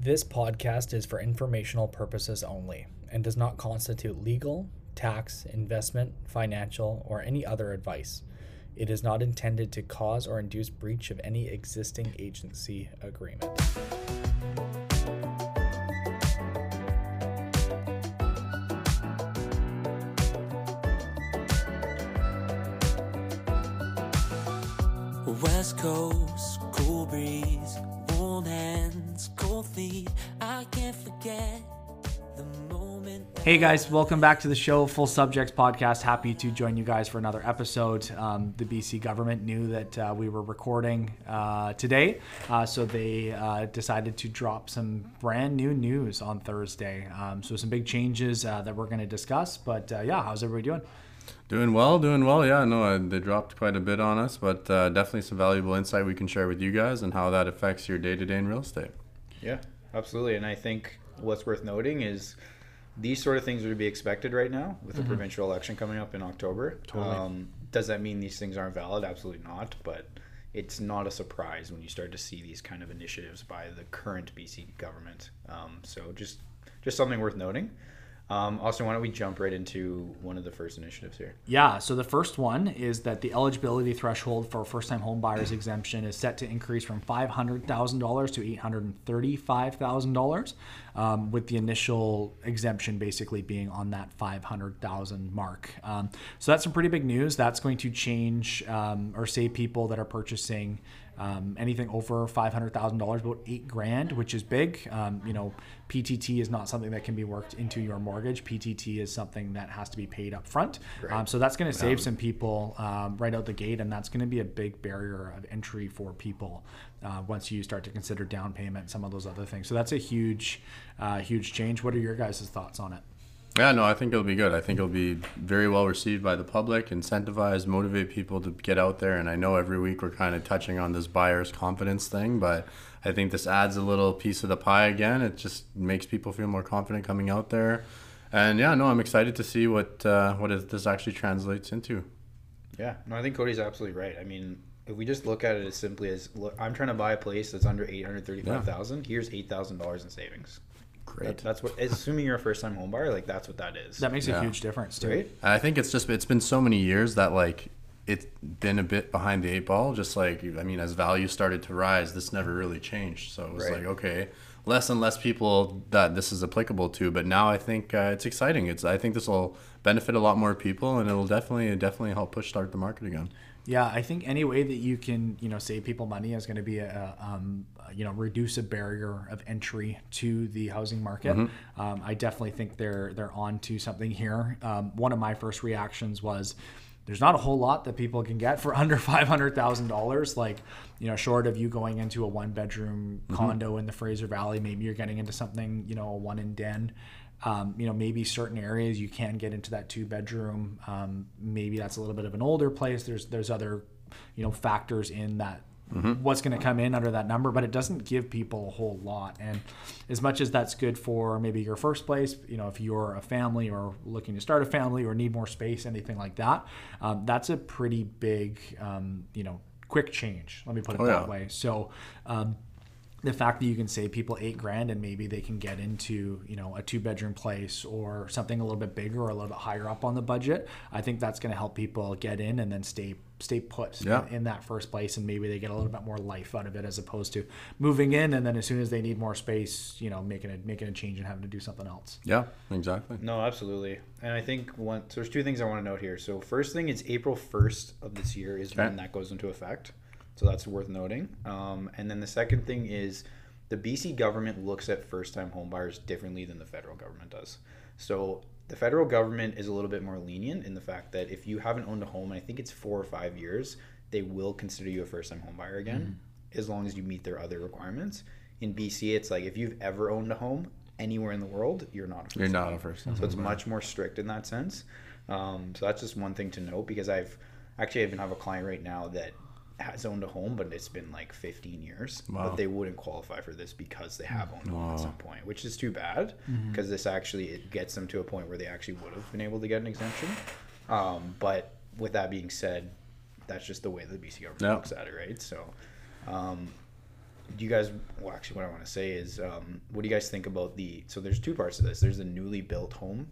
This podcast is for informational purposes only and does not constitute legal, tax, investment, financial, or any other advice. It is not intended to cause or induce breach of any existing agency agreement. Hey guys, welcome back to the show, Full Subjects Podcast. Happy to join you guys for another episode. Um, the BC government knew that uh, we were recording uh, today, uh, so they uh, decided to drop some brand new news on Thursday. Um, so, some big changes uh, that we're going to discuss. But uh, yeah, how's everybody doing? Doing well, doing well. Yeah, no, uh, they dropped quite a bit on us, but uh, definitely some valuable insight we can share with you guys and how that affects your day to day in real estate. Yeah, absolutely. And I think what's worth noting is these sort of things are to be expected right now with the provincial election coming up in October. Totally. Um, does that mean these things aren't valid? Absolutely not. But it's not a surprise when you start to see these kind of initiatives by the current BC government. Um, so just just something worth noting. Um, Austin, why don't we jump right into one of the first initiatives here? Yeah, so the first one is that the eligibility threshold for first time home buyers exemption is set to increase from $500,000 to $835,000, um, with the initial exemption basically being on that 500,000 mark. Um, so that's some pretty big news. That's going to change um, or save people that are purchasing um, anything over five hundred thousand dollars, about eight grand, which is big. Um, you know, PTT is not something that can be worked into your mortgage. PTT is something that has to be paid up front. Um, so that's going to save some people um, right out the gate, and that's going to be a big barrier of entry for people uh, once you start to consider down payment some of those other things. So that's a huge, uh, huge change. What are your guys' thoughts on it? Yeah, no, I think it'll be good. I think it'll be very well received by the public, incentivize, motivate people to get out there. And I know every week we're kind of touching on this buyer's confidence thing, but I think this adds a little piece of the pie again. It just makes people feel more confident coming out there. And yeah, no, I'm excited to see what uh, what this actually translates into. Yeah, no, I think Cody's absolutely right. I mean, if we just look at it as simply as look, I'm trying to buy a place that's under eight hundred thirty-five thousand. Here's eight thousand dollars in savings. Great. That, that's what. Assuming you're a first-time home buyer, like that's what that is. That makes a Yeah. huge difference too. right? And I think it's just it's been so many years that like it's been a bit behind the eight ball. Just like I mean, as value started to rise, this never really changed. So it was Right. like okay, less and less people that this is applicable to. But now I think uh, it's exciting. It's I think this will benefit a lot more people, and it'll definitely definitely help push start the market again. Yeah, I think any way that you can, you know, save people money is going to be a, um, you know, reduce a barrier of entry to the housing market. Um, I definitely think they're they're on to something here. Um, one of my first reactions was. There's not a whole lot that people can get for under five hundred thousand dollars. Like, you know, short of you going into a one bedroom condo in the Fraser Valley, maybe you're getting into something, you know, a one in den. Um, you know, maybe certain areas you can get into that two bedroom. Um, maybe that's a little bit of an older place. There's there's other, you know, factors in that what's going to come in under that number, but it doesn't give people a whole lot. And as much as that's good for maybe your first place, you know, if you're a family or looking to start a family or need more space, anything like that, um, that's a pretty big, um, you know, quick change. Let me put it Oh, that yeah. way. So. Um, the fact that you can save people eight grand and maybe they can get into you know a two bedroom place or something a little bit bigger or a little bit higher up on the budget i think that's going to help people get in and then stay stay put Yeah. in, in that first place and maybe they get a little bit more life out of it as opposed to moving in and then as soon as they need more space you know making a making a change and having to do something else Yeah, exactly. No, absolutely. And I think one. So there's two things I want to note here. So first thing is April 1st of this year is when that goes into effect. So that's worth noting. Um, and then the second thing is the BC government looks at first-time homebuyers differently than the federal government does. So the federal government is a little bit more lenient in the fact that if you haven't owned a home, and I think it's four or five years, they will consider you a first-time home buyer again, as long as you meet their other requirements. In BC, it's like if you've ever owned a home anywhere in the world, you're not a first You're not a first time so it's much more strict in that sense. Um, so that's just one thing to note because I've actually I even have a client right now that has owned a home, but it's been like 15 years. Wow. But they wouldn't qualify for this because they have owned Wow. at some point, which is too bad because this actually it gets them to a point where they actually would have been able to get an exemption. Um, but with that being said, that's just the way the BC government Yeah. looks at it, right? So, um, do you guys? Well, actually, what I want to say is, um, what do you guys think about the? So there's two parts of this. There's the newly built home.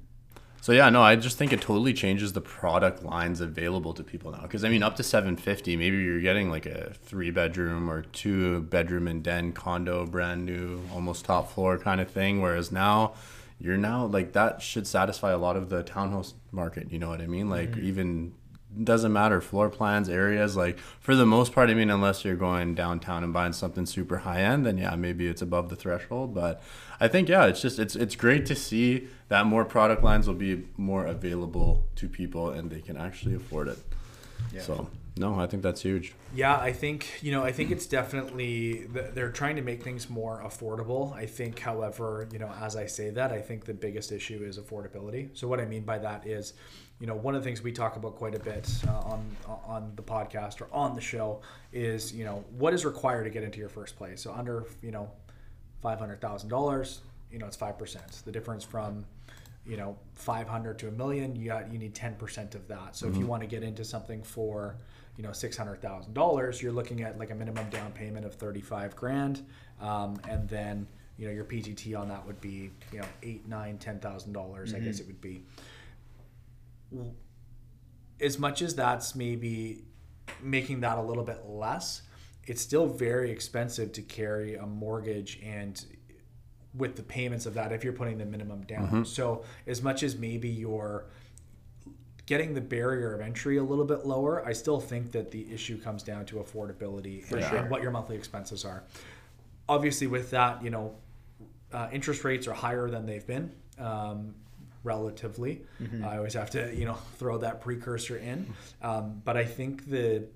So yeah, no, I just think it totally changes the product lines available to people now. Because I mean, up to 750, maybe you're getting like a three bedroom or two bedroom and den condo, brand new, almost top floor kind of thing. Whereas now, you're now like that should satisfy a lot of the townhouse market. You know what I mean? Like mm-hmm. even doesn't matter floor plans areas like for the most part i mean unless you're going downtown and buying something super high end then yeah maybe it's above the threshold but i think yeah it's just it's it's great to see that more product lines will be more available to people and they can actually afford it Yeah. so no i think that's huge Yeah, I think you know. I think it's definitely they're trying to make things more affordable. I think, however, you know, as I say that, I think the biggest issue is affordability. So what I mean by that is, you know, one of the things we talk about quite a bit uh, on on the podcast or on the show is, you know, what is required to get into your first place. So under, you know, five hundred thousand dollars, you know, it's five percent. The difference from you know 500 to a million you got you need 10% of that. So if you want to get into something for you know $600000 you're looking at like a minimum down payment of 35 grand. Um, and then you know your ptt on that would be you know 8 9 10000 dollars i guess it would be as much as that's maybe making that a little bit less, it's still very expensive to carry a mortgage and with the payments of that if you're putting the minimum down. So as much as maybe you're getting the barrier of entry a little bit lower, I still think that the issue comes down to affordability and, sure. and what your monthly expenses are. Obviously, with that, you know, uh, interest rates are higher than they've been um, relatively. I always have to, you know, throw that precursor in. Um, but I think that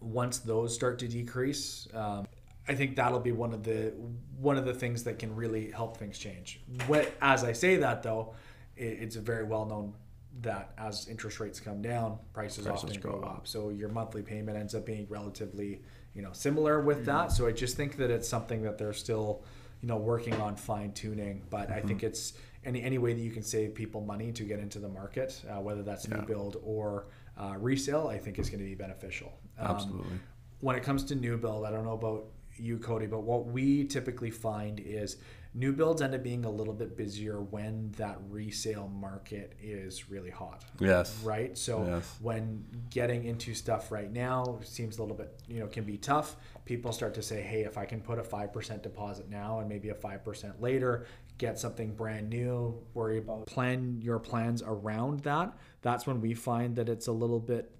once those start to decrease, um, I think that'll be one of the one of the things that can really help things change. What, as I say that though, it, it's very well known that as interest rates come down, prices, Prices often go up. up. So your monthly payment ends up being relatively, you know, similar with that. So I just think that it's something that they're still, you know, working on fine tuning. But I think it's any any way that you can save people money to get into the market, uh, whether that's new build or uh, resale, I think is going to be beneficial. Um, Absolutely. when it comes to new build, I don't know about you, Cody, but what we typically find is new builds end up being a little bit busier when that resale market is really hot. yes Right. So Yes. when getting into stuff right now seems a little bit, you know, can be tough. People start to say, hey, if I can put a 5% deposit now and maybe a 5% later, get something brand new, worry about plan your plans around that. That's when we find that it's a little bit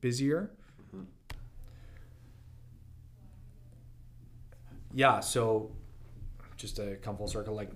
busier. Mm-hmm. Yeah. So just to come full circle, like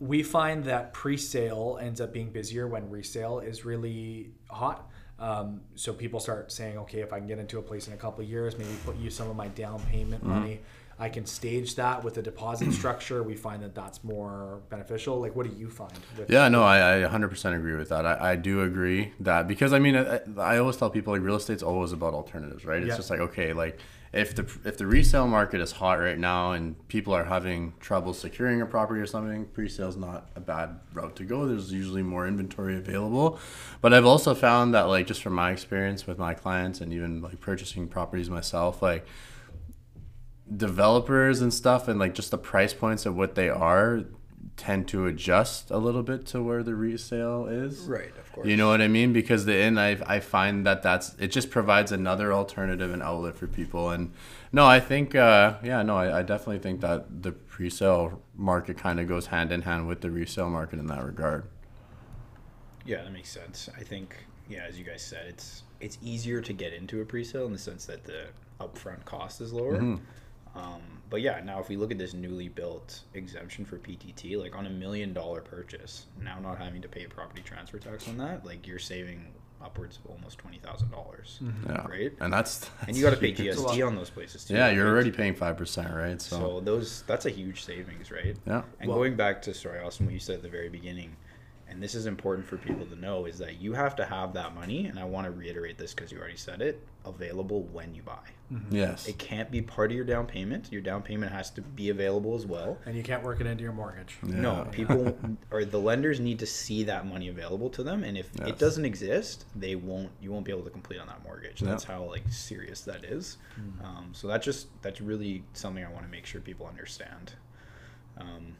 we find that pre-sale ends up being busier when resale is really hot. Um, so people start saying, okay, if I can get into a place in a couple of years, maybe put use some of my down payment money. I can stage that with a deposit structure. We find that that's more beneficial. Like, what do you find? Yeah, no, I, I 100% agree with that. I, I do agree that because I mean, I, I always tell people like real estate's always about alternatives, right? It's Yeah. just like okay, like if the if the resale market is hot right now and people are having trouble securing a property or something, pre-sale is not a bad route to go. There's usually more inventory available, but I've also found that like just from my experience with my clients and even like purchasing properties myself, like developers and stuff and like just the price points of what they are tend to adjust a little bit to where the resale is Right, of course. you know what i mean because the inn I, I find that that's it just provides another alternative and outlet for people and no i think uh, yeah no I, I definitely think that the pre-sale market kind of goes hand in hand with the resale market in that regard Yeah, that makes sense. I think, yeah, as you guys said, it's it's easier to get into a pre-sale in the sense that the upfront cost is lower. Um, but yeah, now if we look at this newly built exemption for PTT, like on a million dollar purchase, now not having to pay property transfer tax on that, like you're saving upwards of almost twenty thousand dollars, yeah right? and that's, And you got to pay that's- GST on those places too. yeah you're already paying 5% right So so, those that's a huge savings, right? yeah And Well- going back to sorry, Austin, what you said at the very beginning, and this is important for people to know, is that you have to have that money, and I want to reiterate this because you already said it, available when you buy. Yes. It can't be part of your down payment. Your down payment has to be available as well. And you can't work it into your mortgage. No, people or the lenders need to see that money available to them, and if Yes. it doesn't exist, they won't. You won't be able to complete on that mortgage. Yeah. That's how like serious that is. Um, so that's just that's really something I want to make sure people understand. Um,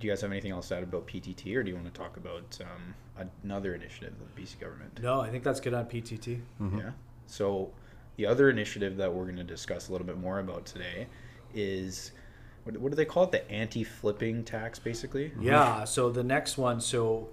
do you guys have anything else to add about PTT, or do you want to talk about um, another initiative of the BC government? No, I think that's good on PTT. Yeah. So the other initiative that we're going to discuss a little bit more about today is what, what do they call it? The anti-flipping tax, basically. Yeah. So the next one. So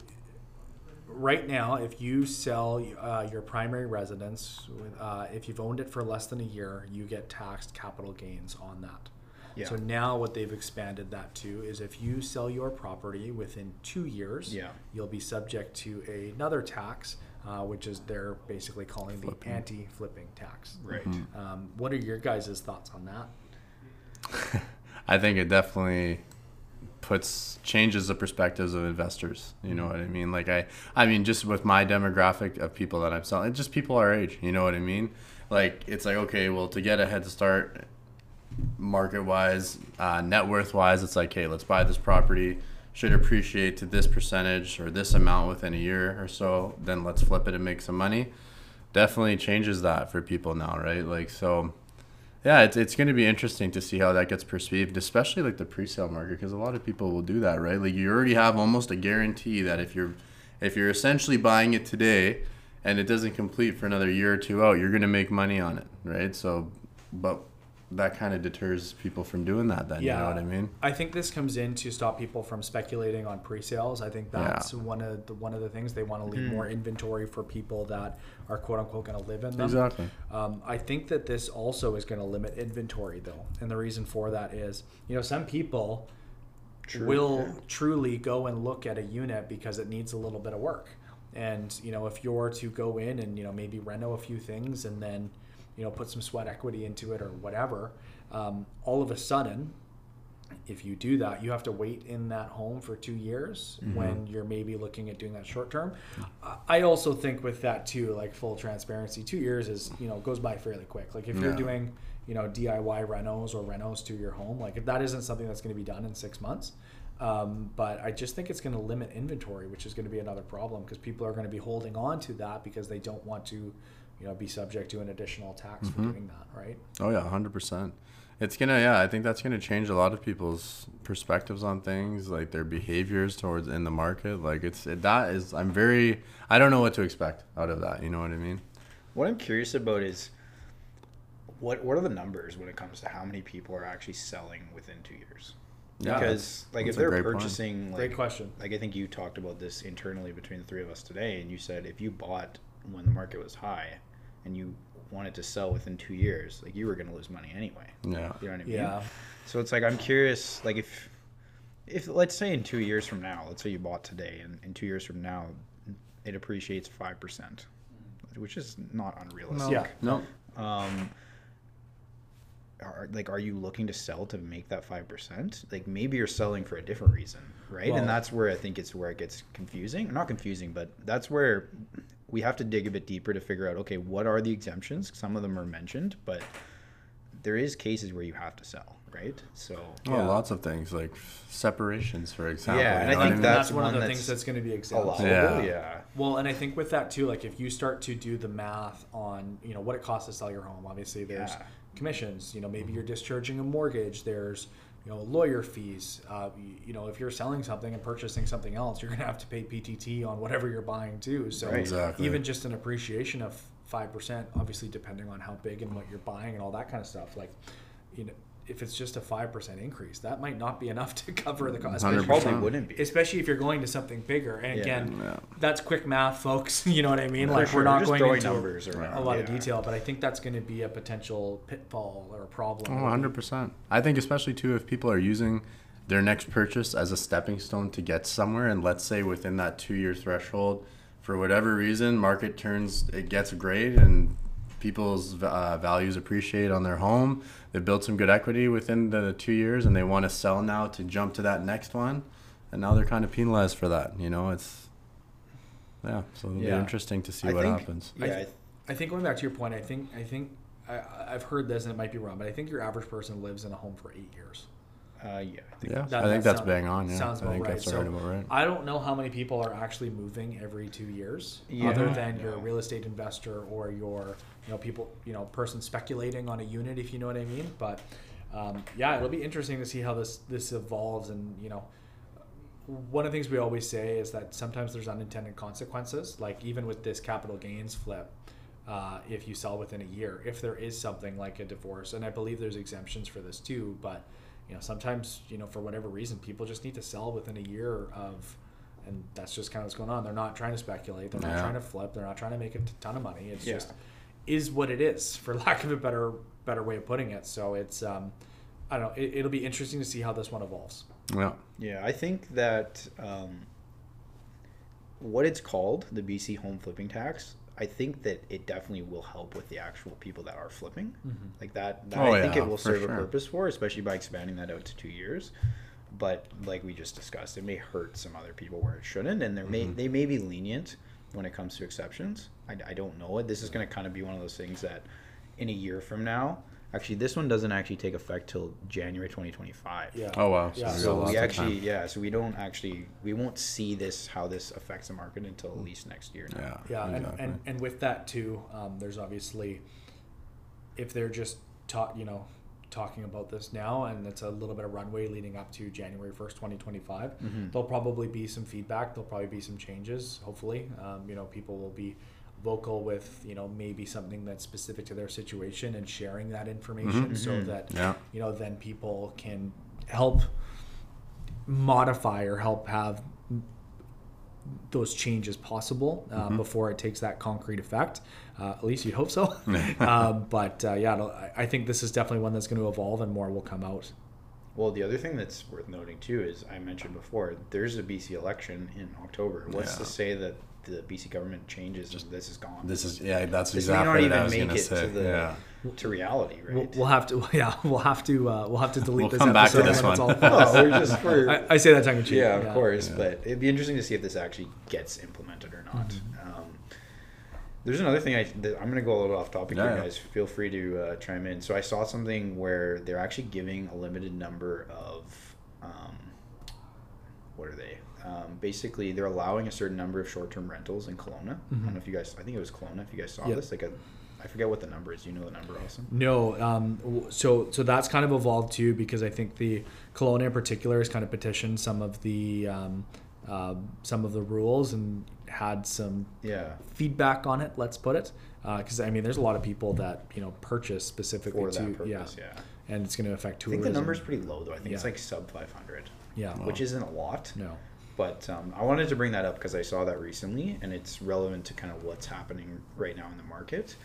right now, if you sell uh, your primary residence, uh, if you've owned it for less than a year, you get taxed capital gains on that. Yeah. So now what they've expanded that to is if you sell your property within two years, Yeah. you'll be subject to another tax, uh, which is they're basically calling the anti-flipping tax. Right. Um, what are your guys' thoughts on that? I think it definitely puts changes the perspectives of investors. You know what I mean? Like I, I mean, just with my demographic of people that I'm selling, it's just people our age. You know what I mean? Like it's like okay, well, to get a head start, market wise, uh, net worth wise, it's like, hey, let's buy this property. Should appreciate to this percentage or this amount within a year or so. Then let's flip it and make some money. Definitely changes that for people now, right? Like so yeah, it's, it's going to be interesting to see how that gets perceived, especially like the pre-sale market, because a lot of people will do that, right? Like you already have almost a guarantee that if you're if you're essentially buying it today and it doesn't complete for another year or two out, you're going to make money on it, right? So, but that kind of deters people from doing that. Then you know what I mean? I think this comes in to stop people from speculating on pre-sales. I think that's one of the one of the things they want to leave more inventory for people that are quote unquote going to live in them. Exactly. Um, I think that this also is going to limit inventory though, and the reason for that is you know some people will truly go and look at a unit because it needs a little bit of work. And you know, if you're to go in and you know maybe reno a few things and then you know put some sweat equity into it or whatever, um, all of a sudden, if you do that, you have to wait in that home for two years when you're maybe looking at doing that short term. I- also think with that too, like full transparency, two years is you know goes by fairly quick. Like if you're doing you know DIY renos or renos to your home, like if that isn't something that's going to be done in six months. Um, but I just think it's going to limit inventory, which is going to be another problem because people are going to be holding on to that because they don't want to, you know, be subject to an additional tax for mm-hmm. doing that, right? Oh yeah, hundred percent. It's gonna yeah, I think that's gonna change a lot of people's perspectives on things, like their behaviors towards in the market. Like it's it, that is I'm very I don't know what to expect out of that. You know what I mean? What I'm curious about is what what are the numbers when it comes to how many people are actually selling within two years? Yeah, because that's- like if that's a they're great point. purchasing, like, Great question. Like I think you talked about this internally between the three of us today, and you said if you bought when the market was high, and you wanted to sell within two years, like you were going to lose money anyway. Yeah. You know what I mean? Yeah. So it's like I'm curious, like if if let's say in two years from now, let's say you bought today, and in two years from now, it appreciates five percent, which is not unrealistic. Yeah. No. Um, are like, are you looking to sell to make that five percent? Like maybe you're selling for a different reason, right? Well- and that's where I think it's where it gets confusing. Not confusing, but that's where we have to dig a bit deeper to figure out. Okay, what are the exemptions? Some of them are mentioned, but there is cases where you have to sell, right? So Oh, Yeah. lots of things like separations, for example. Yeah, and I know think what that's, that's one of the that's things that's going to be exempt. Yeah. Oh, yeah. Well, and I think with that too, like if you start to do the math on, you know, what it costs to sell your home, obviously there's Yeah. commissions, you know, maybe you're discharging a mortgage, there's, you know, lawyer fees. Uh, you, you know, if you're selling something and purchasing something else, you're going to have to pay PTT on whatever you're buying too. So Exactly. even just an appreciation of 5%, obviously depending on how big and what you're buying and all that kind of stuff, like, you know, if it's just a 5% increase, that might not be enough to cover the cost. It probably wouldn't be. especially if you're going to something bigger. And Yeah. again, Yeah. that's quick math, folks. You know what I mean? For like sure. we're not Just going into numbers a, around, a lot of detail, but I think that's going to be a potential pitfall or a problem. Oh, 100%. I think especially too if people are using their next purchase as a stepping stone to get somewhere and let's say within that 2-year threshold for whatever reason market turns it gets great and people's uh, values appreciate on their home they built some good equity within the 2 years and they want to sell now to jump to that next one and now they're kind of penalized for that you know it's yeah. So it'll Yeah. be interesting to see I what think- happens. Yeah, I, I th- I think going back to your point, I think I think I, I've heard this and it might be wrong, but I think your average person lives in a home for eight years. Uh, yeah, I think Yeah, That- I think that that's sound- bang on. Yeah, sounds I about think right. that's So- right about right. I don't know how many people are actually moving every two years, Yeah. other than your real estate investor or your, you know, people, you know, person speculating on a unit, if you know what I mean. But um, yeah, it'll be interesting to see how this this evolves. And you know, one of the things we always say is that sometimes there's unintended consequences. Like even with this capital gains flip, uh, if you sell within a year, if there is something like a divorce, and I believe there's exemptions for this too, but you know sometimes you know for whatever reason people just need to sell within a year of and that's just kind of what's going on. They're not trying to speculate. They're not Yeah. trying to flip. They're not trying to make a ton of money. It's Yeah. just is what it is for lack of a better better way of putting it. So it's um i don't know it, it'll be interesting to see how this one evolves. Yeah, Yeah, I think that um, what it's called, the BC home flipping tax, I think that it definitely will help with the actual people that are flipping. Like that, that Oh, I think yeah, it will serve sure. a purpose for, especially by expanding that out to two years. But like we just discussed, it may hurt some other people where it shouldn't, and there may Mm-hmm. they may be lenient when it comes to exceptions. I, I don't know it. This is going to kind of be one of those things that in a year from now, actually, this one doesn't actually take effect till January 2025. yeah Oh wow. Yeah. we So we actually, time. yeah. So we don't actually, we won't see this how this affects the market until at least next year. Now. Yeah. yeah exactly. and, and and with that too um, there's obviously if they're just taught you know talking about this now and it's a little bit of runway leading up to january 1st 2025 there'll probably be some feedback there'll probably be some changes hopefully um, you know people will be vocal with you know maybe something that's specific to their situation and sharing that information so that Yeah. you know then people can help modify or help have those changes possible uh, before it takes that concrete effect. Uh, at least you'd hope so. um, but uh, yeah, I- I think this is definitely one that's going to evolve and more will come out. Well, the other thing that's worth noting too is I mentioned before there's a BC election in October. What's Yeah. to say that the BC government changes and this is gone? This is yeah. That's this may exactly not what I even was make gonna it say. to the yeah. to reality, right? We'll, we'll have to, yeah, we'll have to, uh, we'll have to delete We'll this come back to this one. all finished. oh, we're just we're, I, I say that tongue in cheek. yeah, of course. Yeah. But it'd be interesting to see if this actually gets implemented or not. Mm-hmm. Um, there's another thing I that I'm going to go a little off topic Yeah, here, yeah. guys. Feel free to uh, chime in. So I saw something where they're actually giving a limited number of, um, what are they? Um, basically, they're allowing a certain number of short-term rentals in Kelowna. I don't know if you guys. I think it was Kelowna. If you guys saw Mm-hmm. Yep. this, like a, I forget what the number is. You know the number, also. No, um, so so that's kind of evolved too because I think the Kelowna in particular has kind of petitioned some of the um, uh, some of the rules and had some Yeah. feedback on it. Let's put it because I mean there's a lot of people that you know purchase specifically For to that purpose, yeah, yeah. and it's going to affect tourism. I think the number's pretty low though. I think it's like sub 500, yeah, which isn't a lot. no, But um, I wanted to bring that up because I saw that recently, and it's relevant to kind of what's happening right now in the market.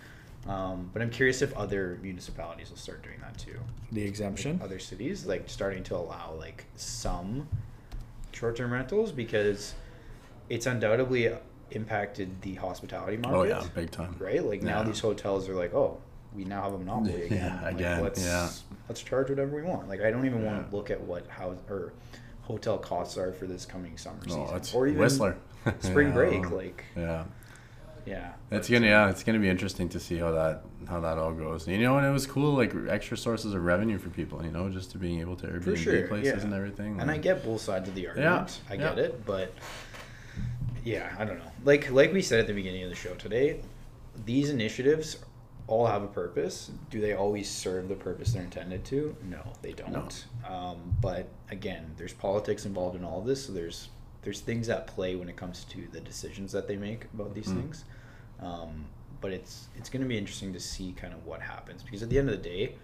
Um, but I'm curious if other municipalities will start doing that too. the exemption. Other cities like starting to allow like some short-term rentals because it's undoubtedly impacted the hospitality market. Oh yeah, big time. right? Like now these hotels are like, oh, we now have a monopoly again. Yeah, Like, again, let's, yeah. Let's charge whatever we want. Like I don't even want to look at what house or hotel costs are for this coming summer Oh, season, it's or even Whistler. spring Yeah. break. Like Yeah. yeah, It's gonna yeah, it's gonna be interesting to see how that how that all goes. You know, and it was cool, like extra sources of revenue for people. You know, just to being able to Airbnb sure, places yeah. and everything. And I get both sides of the argument. I yeah. get it, but yeah, I don't know. Like like we said at the beginning of the show today, these initiatives all have a purpose. Do they always serve the purpose they're intended to? No, they don't. Um, but again, there's politics involved in all of this, so there's there's things at play when it comes to the decisions that they make about these Mm. things. Um, but it's it's going to be interesting to see kind of what happens because at the end of the day,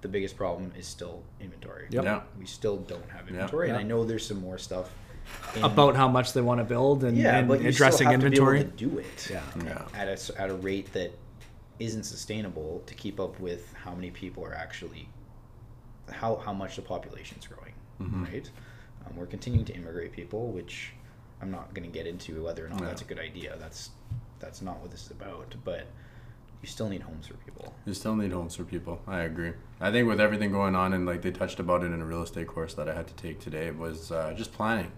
the biggest problem is still inventory. Yep. Yeah. We still don't have Yeah. inventory, and Yeah. I know there's some more stuff in- About how much they want to build and, yeah, and but addressing inventory. to be able to do it Yeah. Yeah. at a at a rate that isn't sustainable to keep up with how many people are actually how how much the population's growing, Mhm. right? Um, we're continuing to immigrate people, which I'm not going to get into whether or not Yeah. that's a good idea. That's that's not what this is about, but you still need homes for people. You still need homes for people. I agree. I think with everything going on, and like they touched about it in a real estate course that I had to take today, was uh, just planning.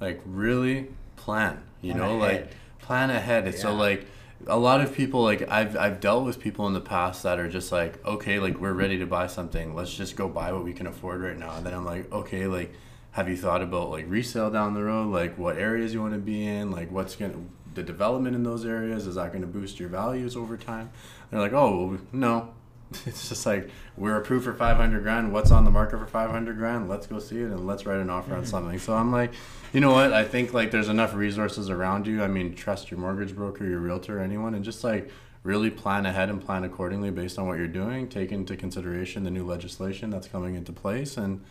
Like really plan. You Plan know, ahead. like plan ahead. So Yeah. like a lot of people like I've I've dealt with people in the past that are just like okay like we're ready to buy something. Let's just go buy what we can afford right now. And then I'm like okay like have you thought about like resale down the road? Like what areas you want to be in? Like what's gonna the development in those areas? Is that going to boost your values over time? They're like oh no it's just like we're approved for 500 grand. What's on the market for 500 grand? Let's go see it and let's write an offer on mm-hmm. something. So i'm like you know what? I think like there's enough resources around you. I mean trust your mortgage broker your realtor anyone and just like really plan ahead and plan accordingly based on what you're doing. Take into consideration the new legislation that's coming into place and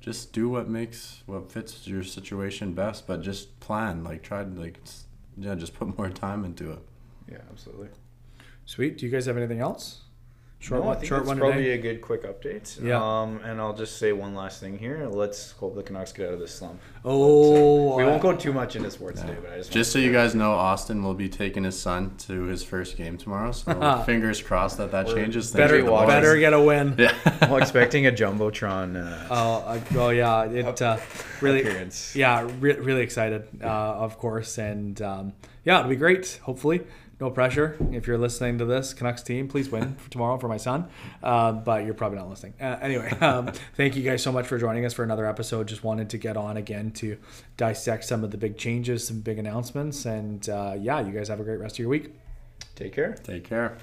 just do what makes what fits your situation best but just plan. Like try to like yeah just put more time into it. Yeah, absolutely. Sweet. Do you guys have anything else? Short no, one. I think short that's probably today. a good quick update. Yeah. Um, and I'll just say one last thing here. Let's hope the Canucks get out of this slump. Oh, we won't go too much into sports today, but I just Just so you guys know, Austin will be taking his son to his first game tomorrow. So fingers crossed that that We're changes things. better the better get a win. Yeah. I'm expecting a jumbotron uh, Oh, uh, oh yeah, it uh, really, appearance. yeah, re- really excited, uh, of course, and um, yeah, it'll be great. Hopefully, no pressure. If you're listening to this Canucks team, please win for tomorrow for my son. Uh, but you're probably not listening. Uh, anyway, um, thank you guys so much for joining us for another episode. Just wanted to get on again to dissect some of the big changes, some big announcements, and uh, yeah, you guys have a great rest of your week. Take care. Take care.